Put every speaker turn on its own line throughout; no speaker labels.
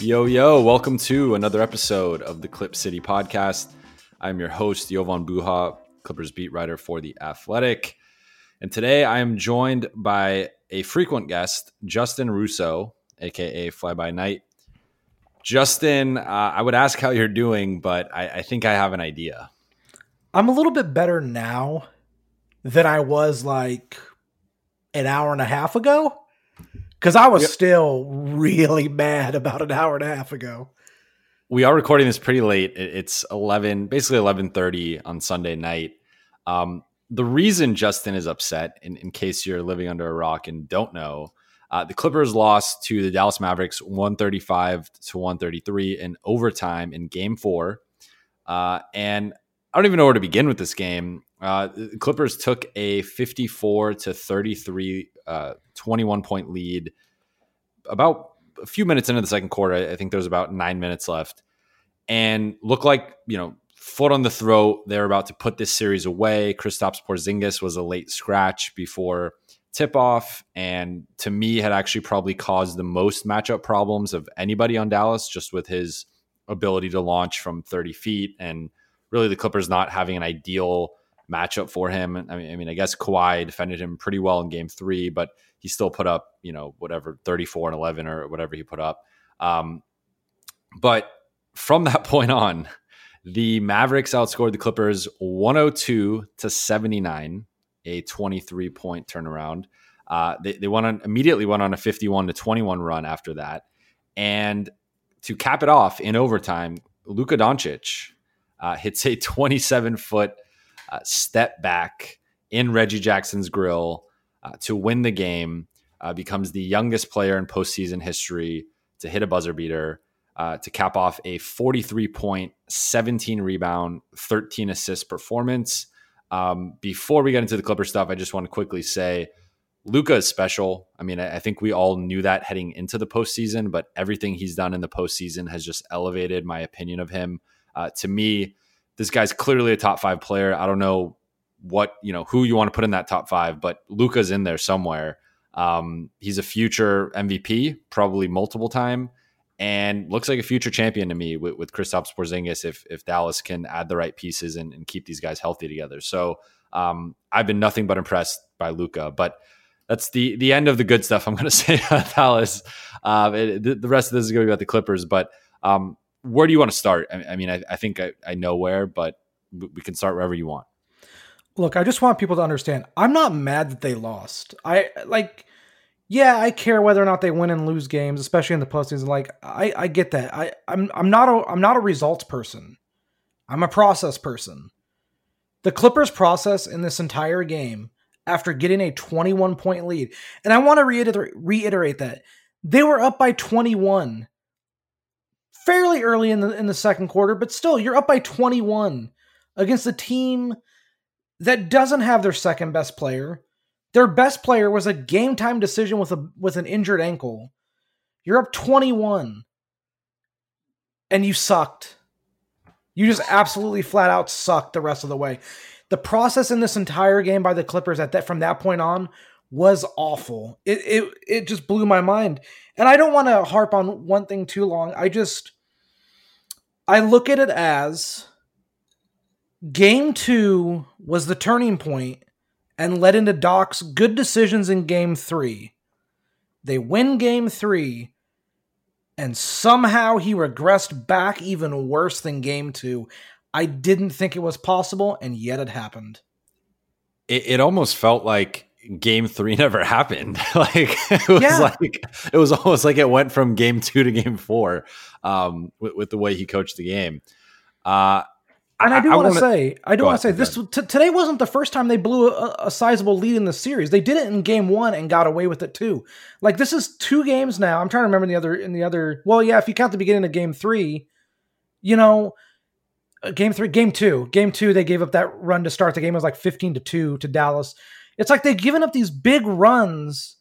Yo, yo, welcome to another episode of the Clip City podcast. I'm your host, Jovan Buha, Clippers beat writer for The Athletic. And today I am joined by a frequent guest, Justin Russo, aka Fly By Night. Justin, uh, I would ask how you're doing, but I, I think I have an idea.
I'm a little bit better now than I was like an hour and a half ago because I was yep. still really mad about an hour and a half ago.
We are recording this pretty late. It's eleven, basically eleven thirty on Sunday night. Um, the reason Justin is upset, in, in, case you're living under a rock and don't know, uh, the Clippers lost to the Dallas Mavericks 135 to 133 in overtime in Game Four, uh, and I don't even know where to begin with this game. Uh, Clippers took a 54 to 33, uh, 21 point lead about a few minutes into the second quarter. I think there was about nine minutes left, and looked like you know foot on the throat. They're about to put this series away. Kristaps Porzingis was a late scratch before tip off, and to me had actually probably caused the most matchup problems of anybody on Dallas, just with his ability to launch from 30 feet and really the Clippers not having an ideal matchup for him. I mean, I mean, I guess Kawhi defended him pretty well in game three, but he still put up, you know, whatever 34 and 11 or whatever he put up. Um, but from that point on, the Mavericks outscored the Clippers 102 to 79, a 23 point turnaround. Uh, they, they went on immediately went on a 51 to 21 run after that. And to cap it off in overtime, Luka Doncic uh, hits a 27 foot uh, step back in Reggie Jackson's grill uh, to win the game. Uh, becomes the youngest player in postseason history to hit a buzzer beater. Uh, to cap off a 43 point, 17 rebound, 13 assist performance. Um, before we get into the Clipper stuff, I just want to quickly say Luka is special. I mean, I, think we all knew that heading into the postseason, but everything he's done in the postseason has just elevated my opinion of him. Uh, to me, this guy's clearly a top five player. I don't know what you know who you want to put in that top five, but Luka's in there somewhere. Um, he's a future MVP, probably multiple time, and looks like a future champion to me with, with Kristaps Porzingis if if Dallas can add the right pieces and, and keep these guys healthy together. So um, I've been nothing but impressed by Luka, but that's the the end of the good stuff I'm going to say about Dallas. Uh, it, the, the, rest of this is going to be about the Clippers, but um, where do you want to start? I, I mean, I, I think I, I, know where, but we can start wherever you want.
Look, I just want people to understand. I'm not mad that they lost. I like, yeah, I care whether or not they win and lose games, especially in the postseason. Like, I, I get that. I, I'm, I'm not a, I'm not a results person. I'm a process person. The Clippers' process in this entire game, after getting a 21 point lead, and I want to reiterate, reiterate that they were up by 21 fairly early in the in the second quarter, but still you're up by 21 against a team that doesn't have their second best player. Their best player was a game time decision with a with an injured ankle. You're up 21 and you sucked. You just absolutely flat out sucked the rest of the way. The process in this entire game by the Clippers at that from that point on was awful. It it it just blew my mind. And I don't want to harp on one thing too long. I just I look at it as game 2 was the turning point and led into Doc's good decisions in game 3. They win game 3 and somehow he regressed back even worse than game 2. I didn't think it was possible and yet it happened.
It, it almost felt like game three never happened. like it was yeah. like it was almost like it went from game two to game four um, with, with, the way he coached the game. Uh,
and I do want to say, I do want to say this t- today wasn't the first time they blew a, a, sizable lead in the series. They did it in game one and got away with it too. Like this is two games now. I'm trying to remember the other in the other. Well, yeah, if you count the beginning of game three, you know, uh, game three, game two, game two, they gave up that run to start the game. It was like 15 to two to Dallas. It's like they've given up these big runs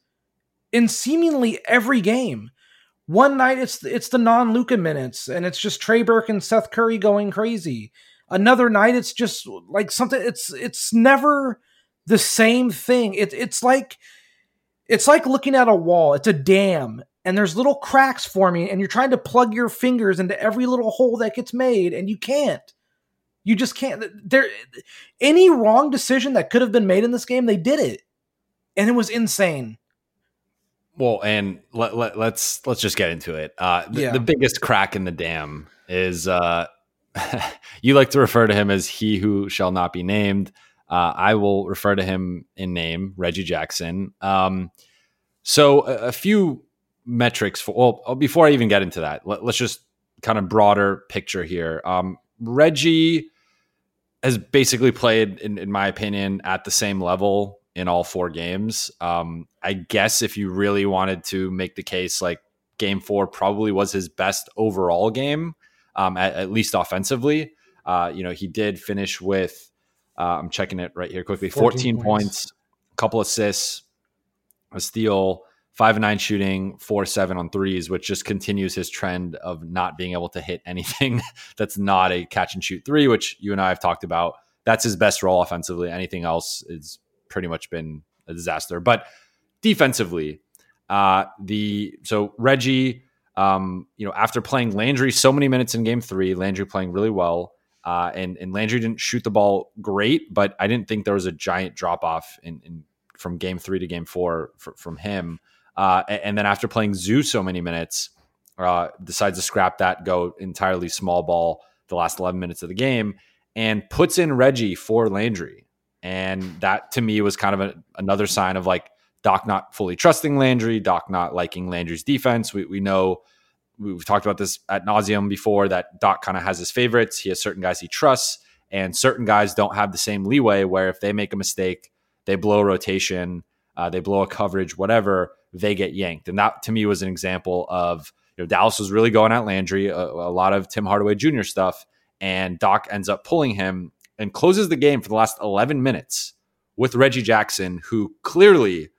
in seemingly every game. One night it's it's the non Luka minutes, and it's just Trey Burke and Seth Curry going crazy. Another night it's just like something. It's it's never the same thing. It, it's like it's like looking at a wall. It's a dam, and there's little cracks forming and you're trying to plug your fingers into every little hole that gets made and you can't. You just can't there any wrong decision that could have been made in this game, they did it. And it was insane.
Well, and let, let, let's let's just get into it. Uh, the, yeah. the biggest crack in the dam is uh, you like to refer to him as he who shall not be named. Uh, I will refer to him in name, Reggie Jackson. Um, so a, a, few metrics for well, before I even get into that, let, us just kind of broader picture here. Um, Reggie has basically played, in, in, my opinion, at the same level in all four games. Um, I guess if you really wanted to make the case, like game four probably was his best overall game, um, at, at, least offensively. Uh, you know, he did finish with, uh, I'm checking it right here quickly 14, 14 points. points, a couple assists, a steal, five and nine shooting, four seven on threes, which just continues his trend of not being able to hit anything that's not a catch and shoot three, which you and I have talked about. That's his best role offensively. Anything else is pretty much been a disaster. But defensively, uh, the so Reggie, um, you know, after playing Landry so many minutes in Game Three, Landry playing really well. Uh, and and Landry didn't shoot the ball great, but I didn't think there was a giant drop off in, in from Game Three to Game Four for, from him. Uh, and then after playing Zoo so many minutes, uh, decides to scrap that, go entirely small ball the last 11 minutes of the game, and puts in Reggie for Landry. And that to me was kind of a, another sign of like Doc not fully trusting Landry, Doc not liking Landry's defense. We, we know we've talked about this at nauseum before that Doc kind of has his favorites. He has certain guys he trusts, and certain guys don't have the same leeway where if they make a mistake, they blow a rotation, uh, they blow a coverage, whatever they get yanked. And that to me was an example of you know Dallas was really going at Landry, a, a lot of Tim Hardaway Jr. stuff, and Doc ends up pulling him and closes the game for the last 11 minutes with Reggie Jackson, who clearly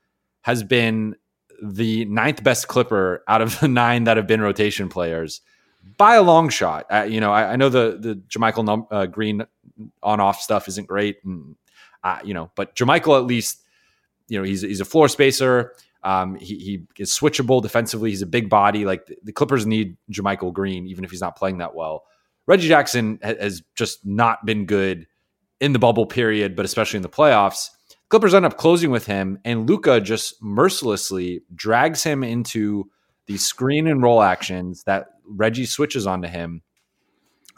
has been the ninth best Clipper out of the nine that have been rotation players by a long shot. Uh, you know, I, I, know the the JaMychal uh, Green on off stuff isn't great, and uh, you know, but JaMychal at least, you know, he's he's a floor spacer. Um, he, he is switchable defensively. He's a big body. Like the, the Clippers need JaMychal Green, even if he's not playing that well. Reggie Jackson ha- has just not been good in the bubble period, but especially in the playoffs. Clippers end up closing with him, and Luka just mercilessly drags him into these screen and roll actions that Reggie switches onto him.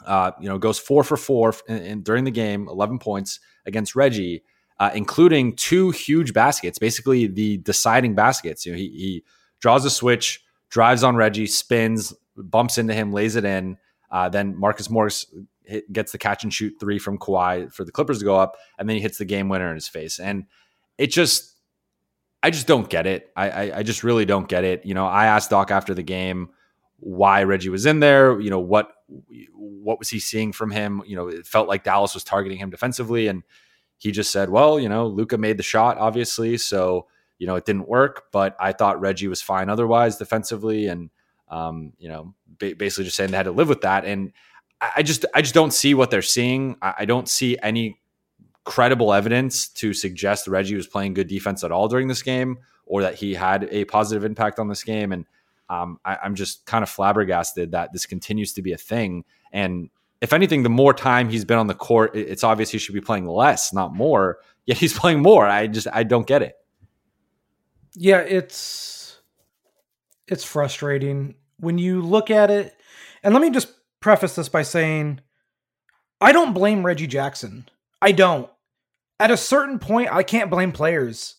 Uh, you know, goes four for four in, in, during the game, eleven points against Reggie uh, including two huge baskets, basically the deciding baskets. You know, he, he draws a switch, drives on Reggie, spins, bumps into him, lays it in. Uh, then Marcus Morris hit, gets the catch and shoot three from Kawhi for the Clippers to go up, and then he hits the game winner in his face. And it just, I just don't get it. I, I, I just really don't get it. You know, I asked Doc after the game why Reggie was in there. You know what what was he seeing from him? You know, it felt like Dallas was targeting him defensively, and he just said, well, you know, Luka made the shot, obviously. So, you know, it didn't work, but I thought Reggie was fine otherwise defensively. And, um, you know, ba- basically just saying they had to live with that. And I just, I just don't see what they're seeing. I, I don't see any credible evidence to suggest Reggie was playing good defense at all during this game or that he had a positive impact on this game. And um, I, I'm just kind of flabbergasted that this continues to be a thing. And if anything, the more time he's been on the court, it's obvious he should be playing less, not more. Yet he's playing more. I just I don't get it.
Yeah, it's it's frustrating when you look at it. And let me just preface this by saying I don't blame Reggie Jackson. I don't. At a certain point, I can't blame players.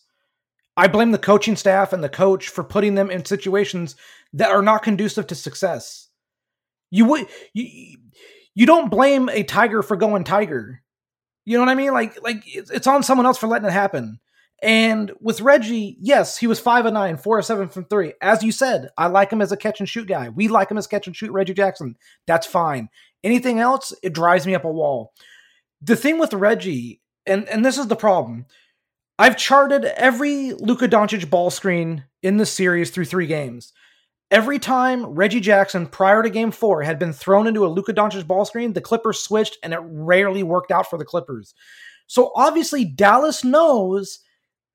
I blame the coaching staff and the coach for putting them in situations that are not conducive to success. You would you, you don't blame a tiger for going tiger. You know what I mean? Like like it's on someone else for letting it happen. And with Reggie, yes, he was five and nine, four or seven from three. As you said, I like him as a catch and shoot guy. We like him as catch and shoot Reggie Jackson. That's fine. Anything else, it drives me up a wall. The thing with Reggie, and and this is the problem. I've charted every Luka Doncic ball screen in the series through three games. Every time Reggie Jackson prior to game four had been thrown into a Luka Doncic ball screen, the Clippers switched and it rarely worked out for the Clippers. So obviously, Dallas knows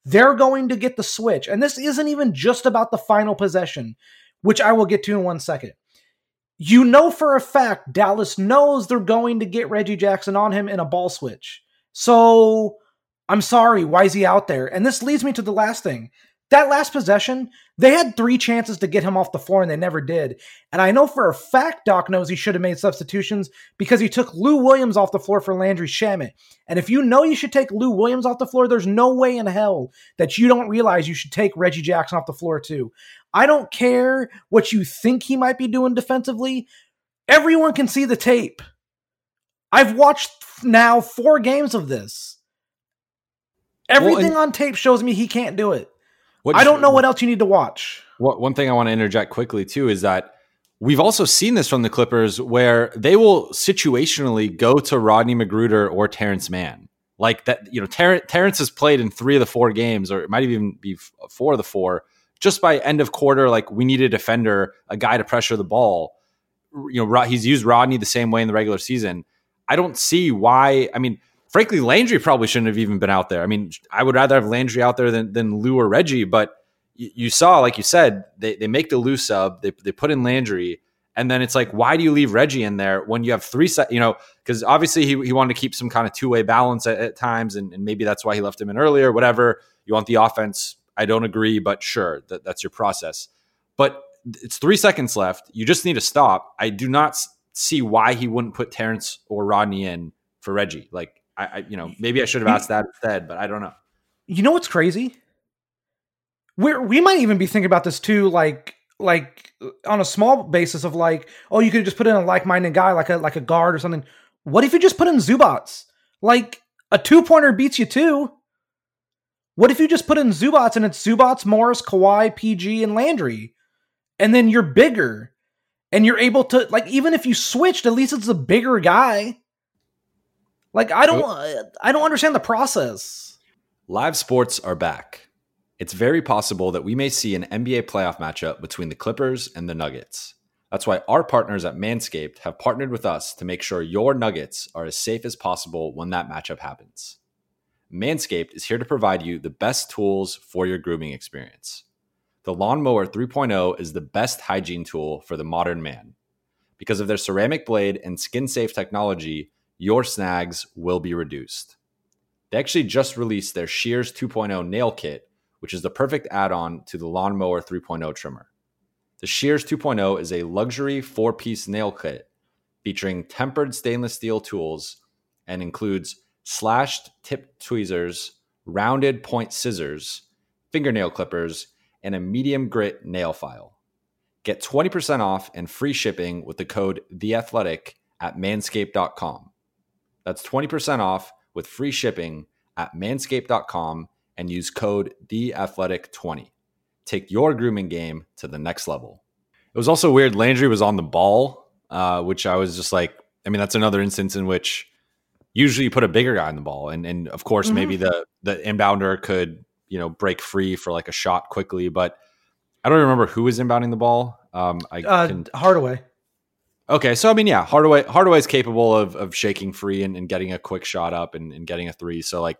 they're going to get the switch. And this isn't even just about the final possession. which I will get to in one second. You know for a fact Dallas knows they're going to get Reggie Jackson on him in a ball switch. So I'm sorry, why is he out there? And this leads me to the last thing. That last possession, they had three chances to get him off the floor and they never did. And I know for a fact Doc knows he should have made substitutions because he took Lou Williams off the floor for Landry Shamet. And if you know you should take Lou Williams off the floor, there's no way in hell that you don't realize you should take Reggie Jackson off the floor too. I don't care what you think he might be doing defensively. Everyone can see the tape. I've watched now four games of this. Everything well, on tape shows me he can't do it. What, I don't know what else you need to watch.
What, one thing I want to interject quickly too is that we've also seen this from the Clippers where they will situationally go to Rodney McGruder or Terrence Mann. Like that, you know, Ter- Terrence has played in three of the four games, or it might even be four of the four. Just by end of quarter, like we need a defender, a guy to pressure the ball. You know, he's used Rodney the same way in the regular season. I don't see why. I mean, frankly, Landry probably shouldn't have even been out there. I mean, I would rather have Landry out there than, than Lou or Reggie, but you, you saw, like you said, they, they make the Lou sub, they, they put in Landry, and then it's like, why do you leave Reggie in there when you have three set, you know, because obviously he, he wanted to keep some kind of two way balance at, at times, and, and, maybe that's why he left him in earlier, whatever. You want the offense. I don't agree, but sure, that, that's your process. But it's three seconds left. You just need to stop. I do not see why he wouldn't put Terrence or Rodney in for Reggie. Like, I, I you know maybe I should have asked that instead, but I don't know.
You know what's crazy? We we might even be thinking about this too, like like on a small basis of like, oh, you could just put in a like-minded guy, like a like a guard or something. What if you just put in Zubac? Like a two-pointer beats you too. What if you just put in Zubac and it's Zubac, Morris, Kawhi, PG, and Landry, and then you're bigger, and you're able to like even if you switched, at least it's a bigger guy. Like I don't I don't understand the process.
Live sports are back. It's very possible that we may see an NBA playoff matchup between the Clippers and the Nuggets. That's why our partners at Manscaped have partnered with us to make sure your Nuggets are as safe as possible when that matchup happens. Manscaped is here to provide you the best tools for your grooming experience. The Lawnmower 3.0 is the best hygiene tool for the modern man. Because of their ceramic blade and skin safe technology, your snags will be reduced. They actually just released their Shears 2.0 nail kit, which is the perfect add on to the Lawnmower 3.0 trimmer. The Shears 2.0 is a luxury four piece nail kit featuring tempered stainless steel tools and includes slashed tip tweezers, rounded point scissors, fingernail clippers, and a medium grit nail file. Get 20% off and free shipping with the code THEATHLETIC at manscaped.com. That's 20% off with free shipping at manscaped.com and use code THEATHLETIC20. Take your grooming game to the next level. It was also weird. Landry was on the ball, uh, which I was just like, I mean, that's another instance in which usually you put a bigger guy on the ball. And, and of course, mm-hmm. maybe the, the inbounder could, you know, break free for like a shot quickly. But I don't remember who was inbounding the ball. Um, I
uh, can, Hardaway.
Okay, so I mean, yeah, Hardaway Hardaway's capable of of shaking free and, and getting a quick shot up and, and, getting a three. So like,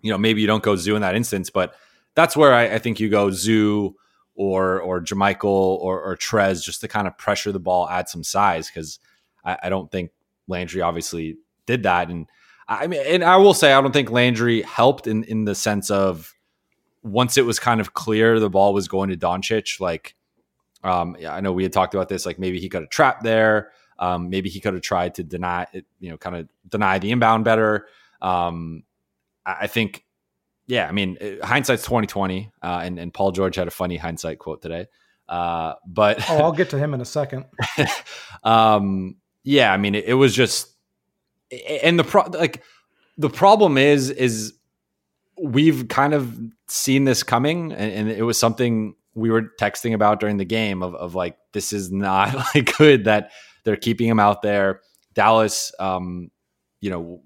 you know, maybe you don't go Zoo in that instance, but that's where I, I think you go Zoo or or JaMychal or or Trez just to kind of pressure the ball, add some size because I, I, don't think Landry obviously did that. And I mean, and I will say I don't think Landry helped in in the sense of once it was kind of clear the ball was going to Doncic, like um, yeah, I know we had talked about this. Like maybe he could have trapped there. Um, maybe he could have tried to deny it, you know, kind of deny the inbound better. Um, I think, yeah, I mean, hindsight's twenty twenty, uh, and and Paul George had a funny hindsight quote today. Uh, but
oh, I'll get to him in a second.
um, yeah, I mean, it, it was just, and the pro like the problem is is we've kind of seen this coming, and, and it was something we were texting about during the game of, of like this is not like good that they're keeping him out there. Dallas, um, you know,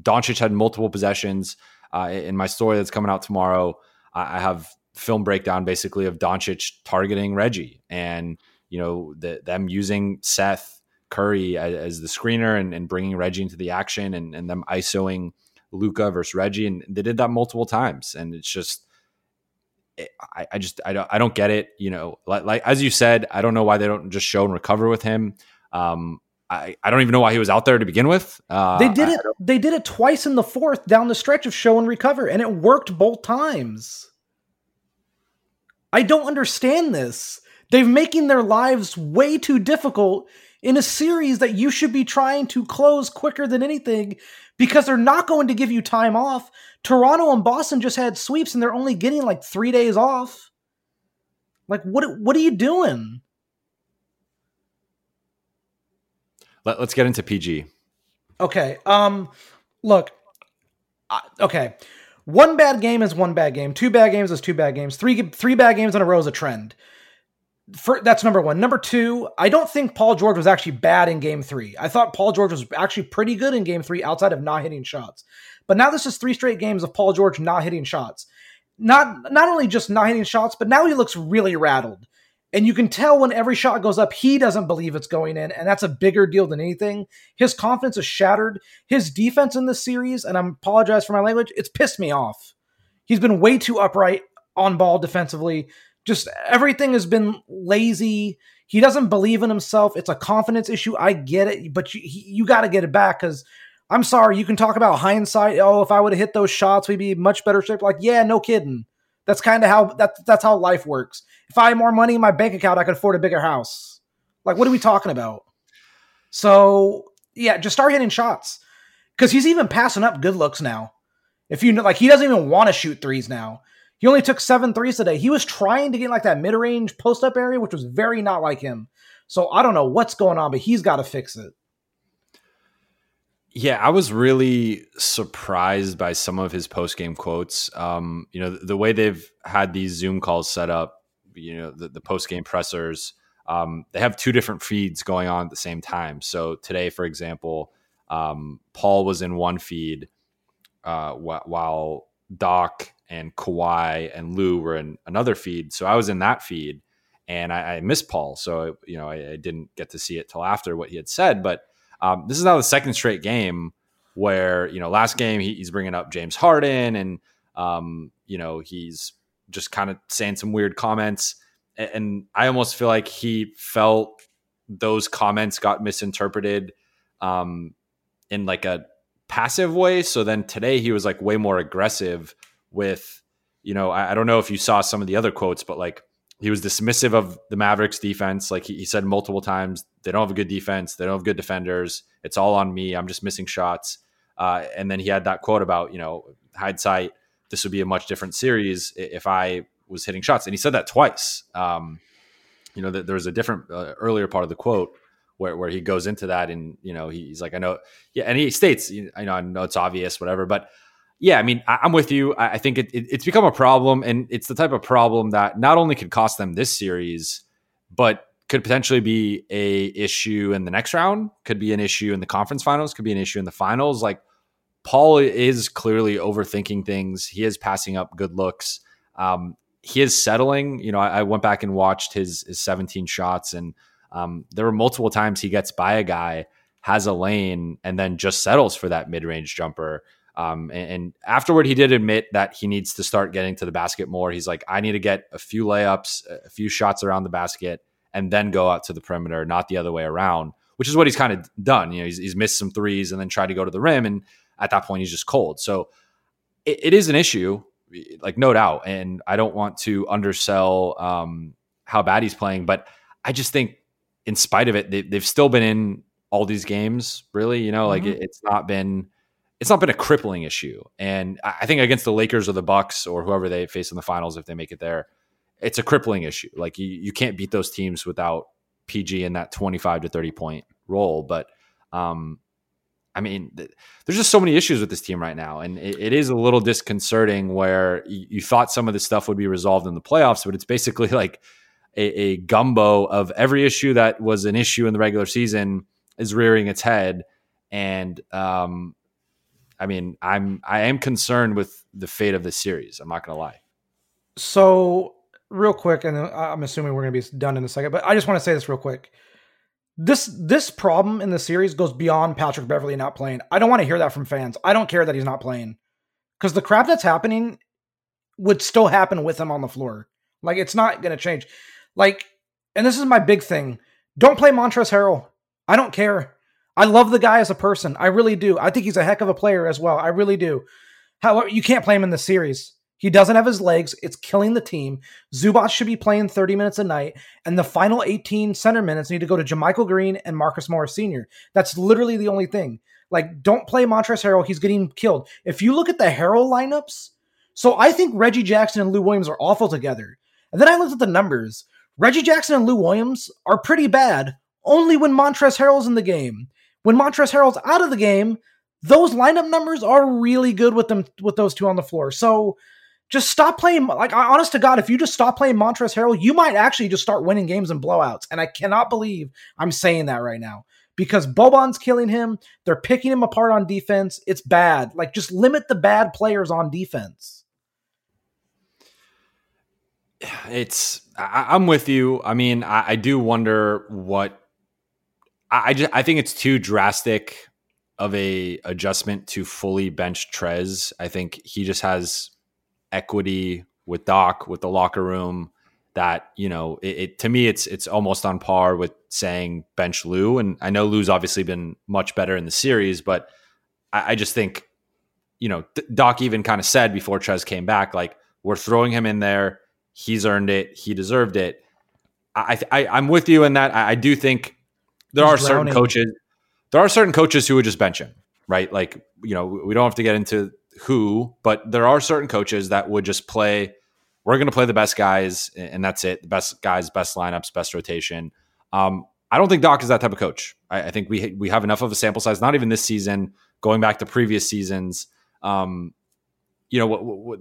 Doncic had multiple possessions. Uh, in my story that's coming out tomorrow, I have film breakdown basically of Doncic targeting Reggie and you know the, them using Seth Curry as, as the screener and, and, bringing Reggie into the action and, and them isoing Luka versus Reggie, and they did that multiple times. And it's just I, I just I don't I don't get it. You know, like, like as you said, I don't know why they don't just show and recover with him. Um, I, I don't even know why he was out there to begin with.
Uh, they did it. They did it twice in the fourth down the stretch of show and recover, and it worked both times. I don't understand this. They're making their lives way too difficult in a series that you should be trying to close quicker than anything because they're not going to give you time off. Toronto and Boston just had sweeps and they're only getting like 3 days off. Like what what are you doing?
Let, us get into PG.
Okay. Um look, okay. One bad game is one bad game. Two bad games is two bad games. Three three bad games in a row is a trend. For, that's number one. Number two, I don't think Paul George was actually bad in game three. I thought Paul George was actually pretty good in game three outside of not hitting shots. But now this is three straight games of Paul George not hitting shots. Not not only just not hitting shots, but now he looks really rattled. And you can tell when every shot goes up, he doesn't believe it's going in. And that's a bigger deal than anything. His confidence is shattered. His defense in this series, and I apologize for my language, it's pissed me off. He's been way too upright on ball defensively. Just everything has been lazy. He doesn't believe in himself. It's a confidence issue. I get it, but you, you got to get it back because I'm sorry. You can talk about hindsight. Oh, if I would have hit those shots, we'd be much better shape. Like, yeah, no kidding. That's kind of how that, that's how life works. If I had more money in my bank account, I could afford a bigger house. Like, what are we talking about? So yeah, just start hitting shots because he's even passing up good looks now. If you know, like, he doesn't even want to shoot threes now. He only took seven threes today. He was trying to get like that mid range post up area, which was very not like him. So I don't know what's going on, but he's got to fix it.
Yeah, I was really surprised by some of his post game quotes. Um, you know, the, the, way they've had these Zoom calls set up, you know, the, the post game pressers, um, they have two different feeds going on at the same time. So today, for example, um, Paul was in one feed uh, wh- while Doc and Kawhi and Lou were in another feed. So I was in that feed and I, I missed Paul. So, you know, I, I didn't get to see it till after what he had said. But um, this is now the second straight game where you know last game he, he's bringing up James Harden and um, you know he's just kind of saying some weird comments, and, and I almost feel like he felt those comments got misinterpreted um, in like a passive way. So then today he was like way more aggressive with, you know, I, I don't know if you saw some of the other quotes, but like he was dismissive of the Mavericks defense. Like he, he, said multiple times, they don't have a good defense. They don't have good defenders. It's all on me. I'm just missing shots. Uh, and then he had that quote about, you know, hindsight, this would be a much different series if I was hitting shots. And he said that twice. Um, you know, there was a different uh, earlier part of the quote where, where he goes into that and, you know, he's like, I know, yeah. And he states, you know, I know it's obvious, whatever, but yeah, I mean, I, am with you. I, I think it, it, it's become a problem, and it's the type of problem that not only could cost them this series, but could potentially be a issue in the next round. Could be an issue in the conference finals. Could be an issue in the finals. Like Paul is clearly overthinking things. He is passing up good looks. Um, he is settling. You know, I, I, went back and watched his his 17 shots, and um, there were multiple times he gets by a guy, has a lane, and then just settles for that mid range jumper. Um, and, and, afterward, he did admit that he needs to start getting to the basket more. He's like, I need to get a few layups, a few shots around the basket, and then go out to the perimeter, not the other way around, which is what he's kind of done. You know, he's, he's, missed some threes and then tried to go to the rim. And at that point, he's just cold. So it, it is an issue, like, no doubt. And I don't want to undersell um, how bad he's playing, but I just think, in spite of it, they, have still been in all these games, really. You know, mm-hmm. like it, it's not been it's not been a crippling issue. And I think against the Lakers or the Bucks or whoever they face in the finals, if they make it there, it's a crippling issue. Like you, you can't beat those teams without PG in that 25 to 30 point role. But, um, I mean, th- there's just so many issues with this team right now. And it, it is a little disconcerting where you, you thought some of this stuff would be resolved in the playoffs, but it's basically like a, a gumbo of every issue that was an issue in the regular season is rearing its head. And, um, I mean, I'm I am concerned with the fate of this series. I'm not going to lie.
So, real quick, and uh, I'm assuming we're going to be done in a second, but I just want to say this real quick. This this problem in the series goes beyond Patrick Beverley not playing. I don't want to hear that from fans. I don't care that he's not playing because the crap that's happening would still happen with him on the floor. Like it's not going to change. Like, and this is my big thing. Don't play Montrezl Harrell. I don't care. I love the guy as a person. I really do. I think he's a heck of a player as well. I really do. However, you can't play him in the series. He doesn't have his legs. It's killing the team. Zubac should be playing 30 minutes a night, and the final 18 center minutes need to go to JaMychal Green and Marcus Morris Sr. That's literally the only thing. Like, don't play Montrezl Harrell. He's getting killed. If you look at the Harrell lineups, so I think Reggie Jackson and Lou Williams are awful together. And then I looked at the numbers. Reggie Jackson and Lou Williams are pretty bad only when Montrezl Harrell's in the game. When Montrezl Harrell's out of the game, those lineup numbers are really good with them with those two on the floor. So just stop playing. Like honest to God, if you just stop playing Montrezl Harrell, you might actually just start winning games and blowouts. And I cannot believe I'm saying that right now because Boban's killing him. They're picking him apart on defense. It's bad. Like just limit the bad players on defense.
It's I, am with you. I mean, I, I do wonder what I, just I think it's too drastic of a adjustment to fully bench Trez. I think he just has equity with Doc, with the locker room. That you know, it, it, to me, it's it's almost on par with saying bench Lou. And I know Lou's obviously been much better in the series, but I, I just think, you know, Doc even kind of said before Trez came back, like we're throwing him in there. He's earned it. He deserved it. I, I am with you in that. I, I do think there are drowning. certain coaches. There are certain coaches who would just bench him, right? Like you know, we don't have to get into who, but there are certain coaches that would just play. We're going to play the best guys, and that's it. The best guys, best lineups, best rotation. Um, I don't think Doc is that type of coach. I, I, think we we have enough of a sample size. Not even this season, going back to previous seasons. Um, you know what, what, what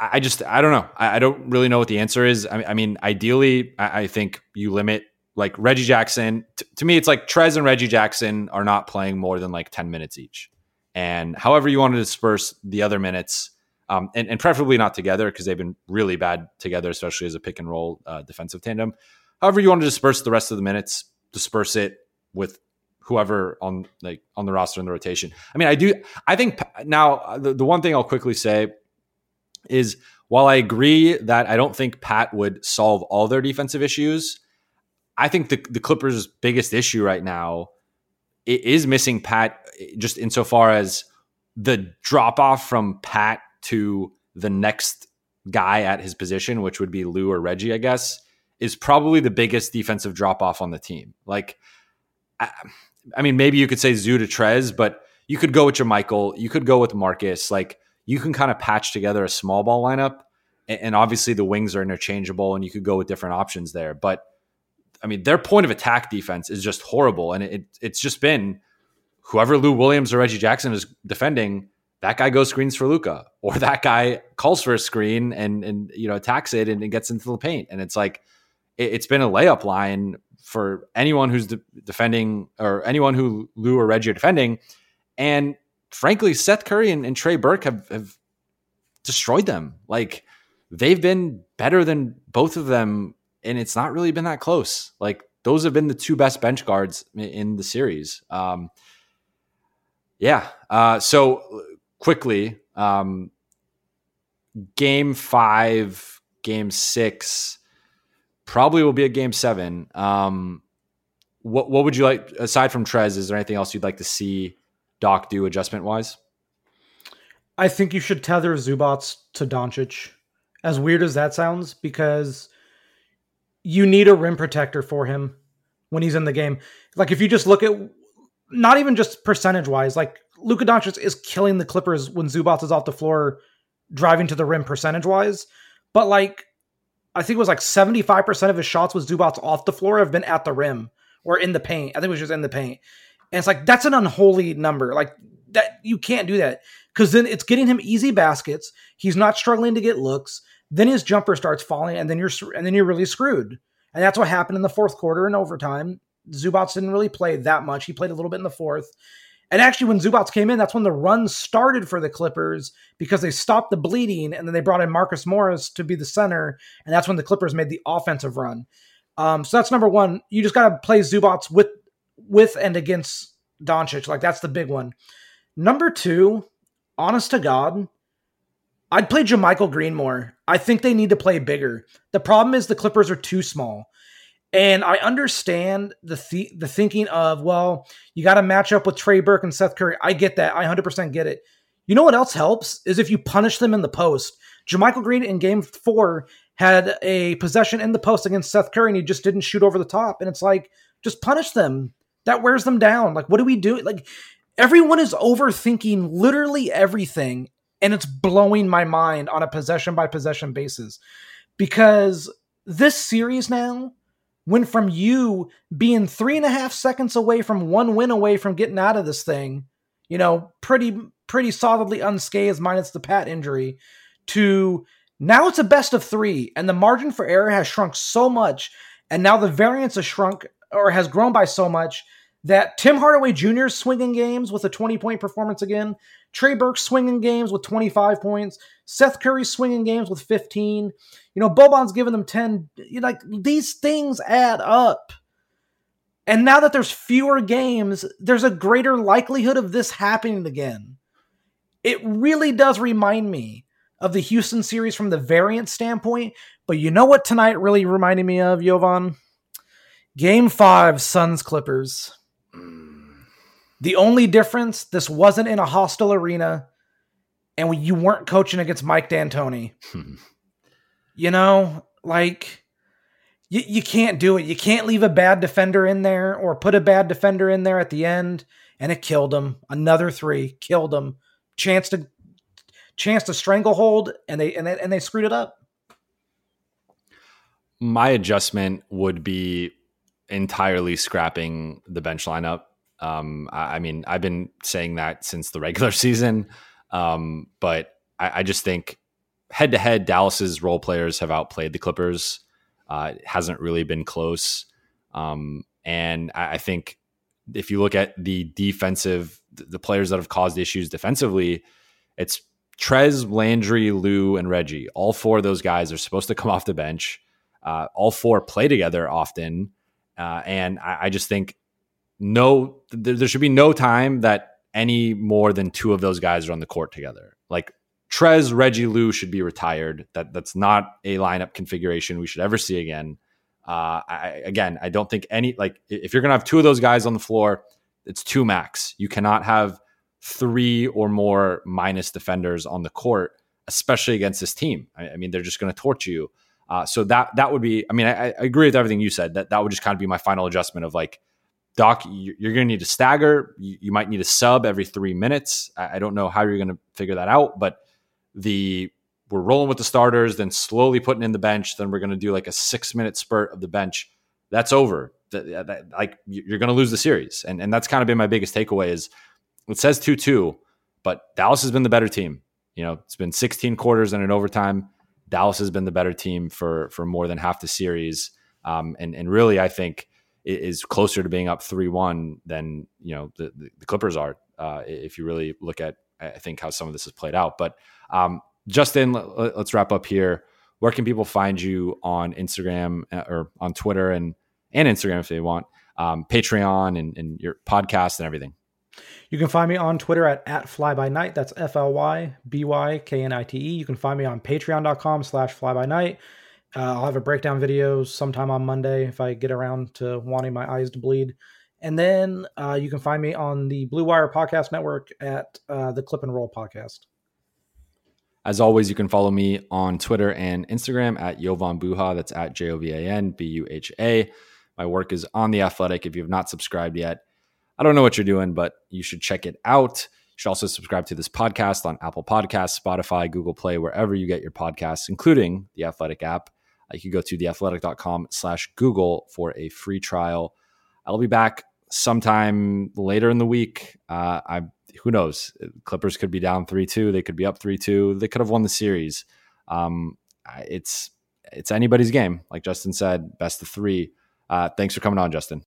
I just I don't know. I, I, don't really know what the answer is. I, I mean, ideally, I, I, think you limit like Reggie Jackson. T- to me, it's like Trez and Reggie Jackson are not playing more than like ten minutes each. And however you want to disperse the other minutes, um, and, and, preferably not together because they've been really bad together, especially as a pick and roll uh, defensive tandem. However, you want to disperse the rest of the minutes, disperse it with whoever on like on the roster in the rotation. I mean, I do. I think now uh, the, the one thing I'll quickly say is while I agree that I don't think Pat would solve all their defensive issues, I think the the Clippers' biggest issue right now is missing Pat just insofar as the drop off from Pat to the next guy at his position, which would be Lou or Reggie, I guess, is probably the biggest defensive drop off on the team. Like, I, I, mean, maybe you could say Zoo to Trez, but you could go with JaMychal, you could go with Marcus. Like, you can kind of patch together a small ball lineup, and obviously the wings are interchangeable, and you could go with different options there. But I mean, their point of attack defense is just horrible, and it, it's just been whoever Lou Williams or Reggie Jackson is defending, that guy goes screens for Luca, or that guy calls for a screen and and you know attacks it and, and gets into the paint, and it's like it, has been a layup line for anyone who's de- defending or anyone who Lou or Reggie are defending, and frankly, Seth Curry and, and Trey Burke have, have destroyed them. Like they've been better than both of them, and it's not really been that close. Like those have been the two best bench guards in the series. Um, yeah. Uh, so quickly, um, game five, game six, probably will be a game seven. Um, what what would you like aside from Trez? Is there anything else you'd like to see Doc do adjustment wise?
I think you should tether Zubac to Doncic. As weird as that sounds, because you need a rim protector for him when he's in the game. Like if you just look at not even just percentage wise, like Luka Doncic is killing the Clippers when Zubac is off the floor driving to the rim percentage wise. But like I think it was like 75% of his shots with Zubac off the floor have been at the rim or in the paint. I think it was just in the paint. And it's like that's an unholy number. Like that you can't do that because then it's getting him easy baskets. He's not struggling to get looks. Then his jumper starts falling, and then you're and then you're really screwed. And that's what happened in the fourth quarter and overtime. Zubac didn't really play that much. He played a little bit in the fourth. And actually, when Zubac came in, that's when the run started for the Clippers because they stopped the bleeding, and then they brought in Marcus Morris to be the center, and that's when the Clippers made the offensive run. Um, so that's number one. You just got to play Zubac with with and against Doncic. Like that's the big one. Number two, honest to God, I'd play JaMychal Green more. I think they need to play bigger. The problem is the Clippers are too small. And I understand the th- the thinking of, well, you got to match up with Trey Burke and Seth Curry. I get that. I 100% get it. You know what else helps is if you punish them in the post. JaMychal Green in game four had a possession in the post against Seth Curry and he just didn't shoot over the top. And it's like, just punish them. That wears them down. Like, what do we do? Like, everyone is overthinking literally everything. And it's blowing my mind on a possession by possession basis. Because this series now went from you being three and a half seconds away from one win away from getting out of this thing, you know, pretty, pretty solidly unscathed, minus the Pat injury, to now it's a best of three, and the margin for error has shrunk so much, and now the variance has shrunk or has grown by so much that Tim Hardaway Jr. swinging games with a 20 point performance again. Trey Burke swinging games with 25 points. Seth Curry swinging games with 15. You know, Boban's giving them 10. You like these things add up. And now that there's fewer games, there's a greater likelihood of this happening again. It really does remind me of the Houston series from the variant standpoint. But you know what tonight really reminded me of, Jovan? Game five, Suns Clippers. The only difference, this wasn't in a hostile arena, and you weren't coaching against Mike D'Antoni. Hmm. you know, like you, you can't do it. You can't leave a bad defender in there or put a bad defender in there at the end, and it killed him. Another three killed him. Chance to chance to stranglehold, and they and they, and they screwed it up.
My adjustment would be entirely scrapping the bench lineup. Um, I, I, mean, I've been saying that since the regular season, um, but I, I, just think head to head, Dallas's role players have outplayed the Clippers. Uh, it hasn't really been close, um, and I, I think if you look at the defensive, the players that have caused issues defensively, it's Trez, Landry, Lou, and Reggie. All four of those guys are supposed to come off the bench. Uh, all four play together often. Uh, and I, I, just think no, there, there, should be no time that any more than two of those guys are on the court together. Like Trez, Reggie, Lou should be retired. That that's not a lineup configuration we should ever see again. Uh, I, again, I don't think any like if you're gonna have two of those guys on the floor, it's two max. You cannot have three or more minus defenders on the court, especially against this team. I, I mean, they're just going to torch you. Uh, so that that would be. I mean, I, I, agree with everything you said. That that would just kind of be my final adjustment of like, Doc, you're going to need to stagger. You, might need a sub every three minutes. I, don't know how you're going to figure that out, but the we're rolling with the starters, then slowly putting in the bench. Then we're going to do like a six minute spurt of the bench. That's over. That, that, like you're going to lose the series, and and that's kind of been my biggest takeaway is it says 2 2, but Dallas has been the better team. You know, it's been 16 quarters and an overtime. Dallas has been the better team for for more than half the series. Um, and and really, I think is closer to being up three one than you know the, the Clippers are. Uh, if you really look at, I think how some of this has played out. But um, Justin, let, us wrap up here. Where can people find you on Instagram uh, or on Twitter and and Instagram if they want, um, Patreon and, and your podcast and everything?
You can find me on Twitter at, at flybynight. That's F L Y B Y K N I T E. You can find me on patreon.com slash flybynight. Uh, I'll have a breakdown video sometime on Monday if I get around to wanting my eyes to bleed. And then uh, you can find me on the Blue Wire Podcast Network at uh, the Clip and Roll Podcast.
As always, you can follow me on Twitter and Instagram at Jovan Buha. That's at J O V A N B U H A. My work is on The Athletic. If you have not subscribed yet, I don't know what you're doing, but you should check it out. You should also subscribe to this podcast on Apple Podcasts, Spotify, Google Play, wherever you get your podcasts, including the Athletic app. Uh, you can go to theathletic.com slash Google for a free trial. I'll be back sometime later in the week. Uh, I who knows? Clippers could be down three two. They could be up three two. They could have won the series. Um, it's it's anybody's game, like Justin said. Best of three. Uh, thanks for coming on, Justin.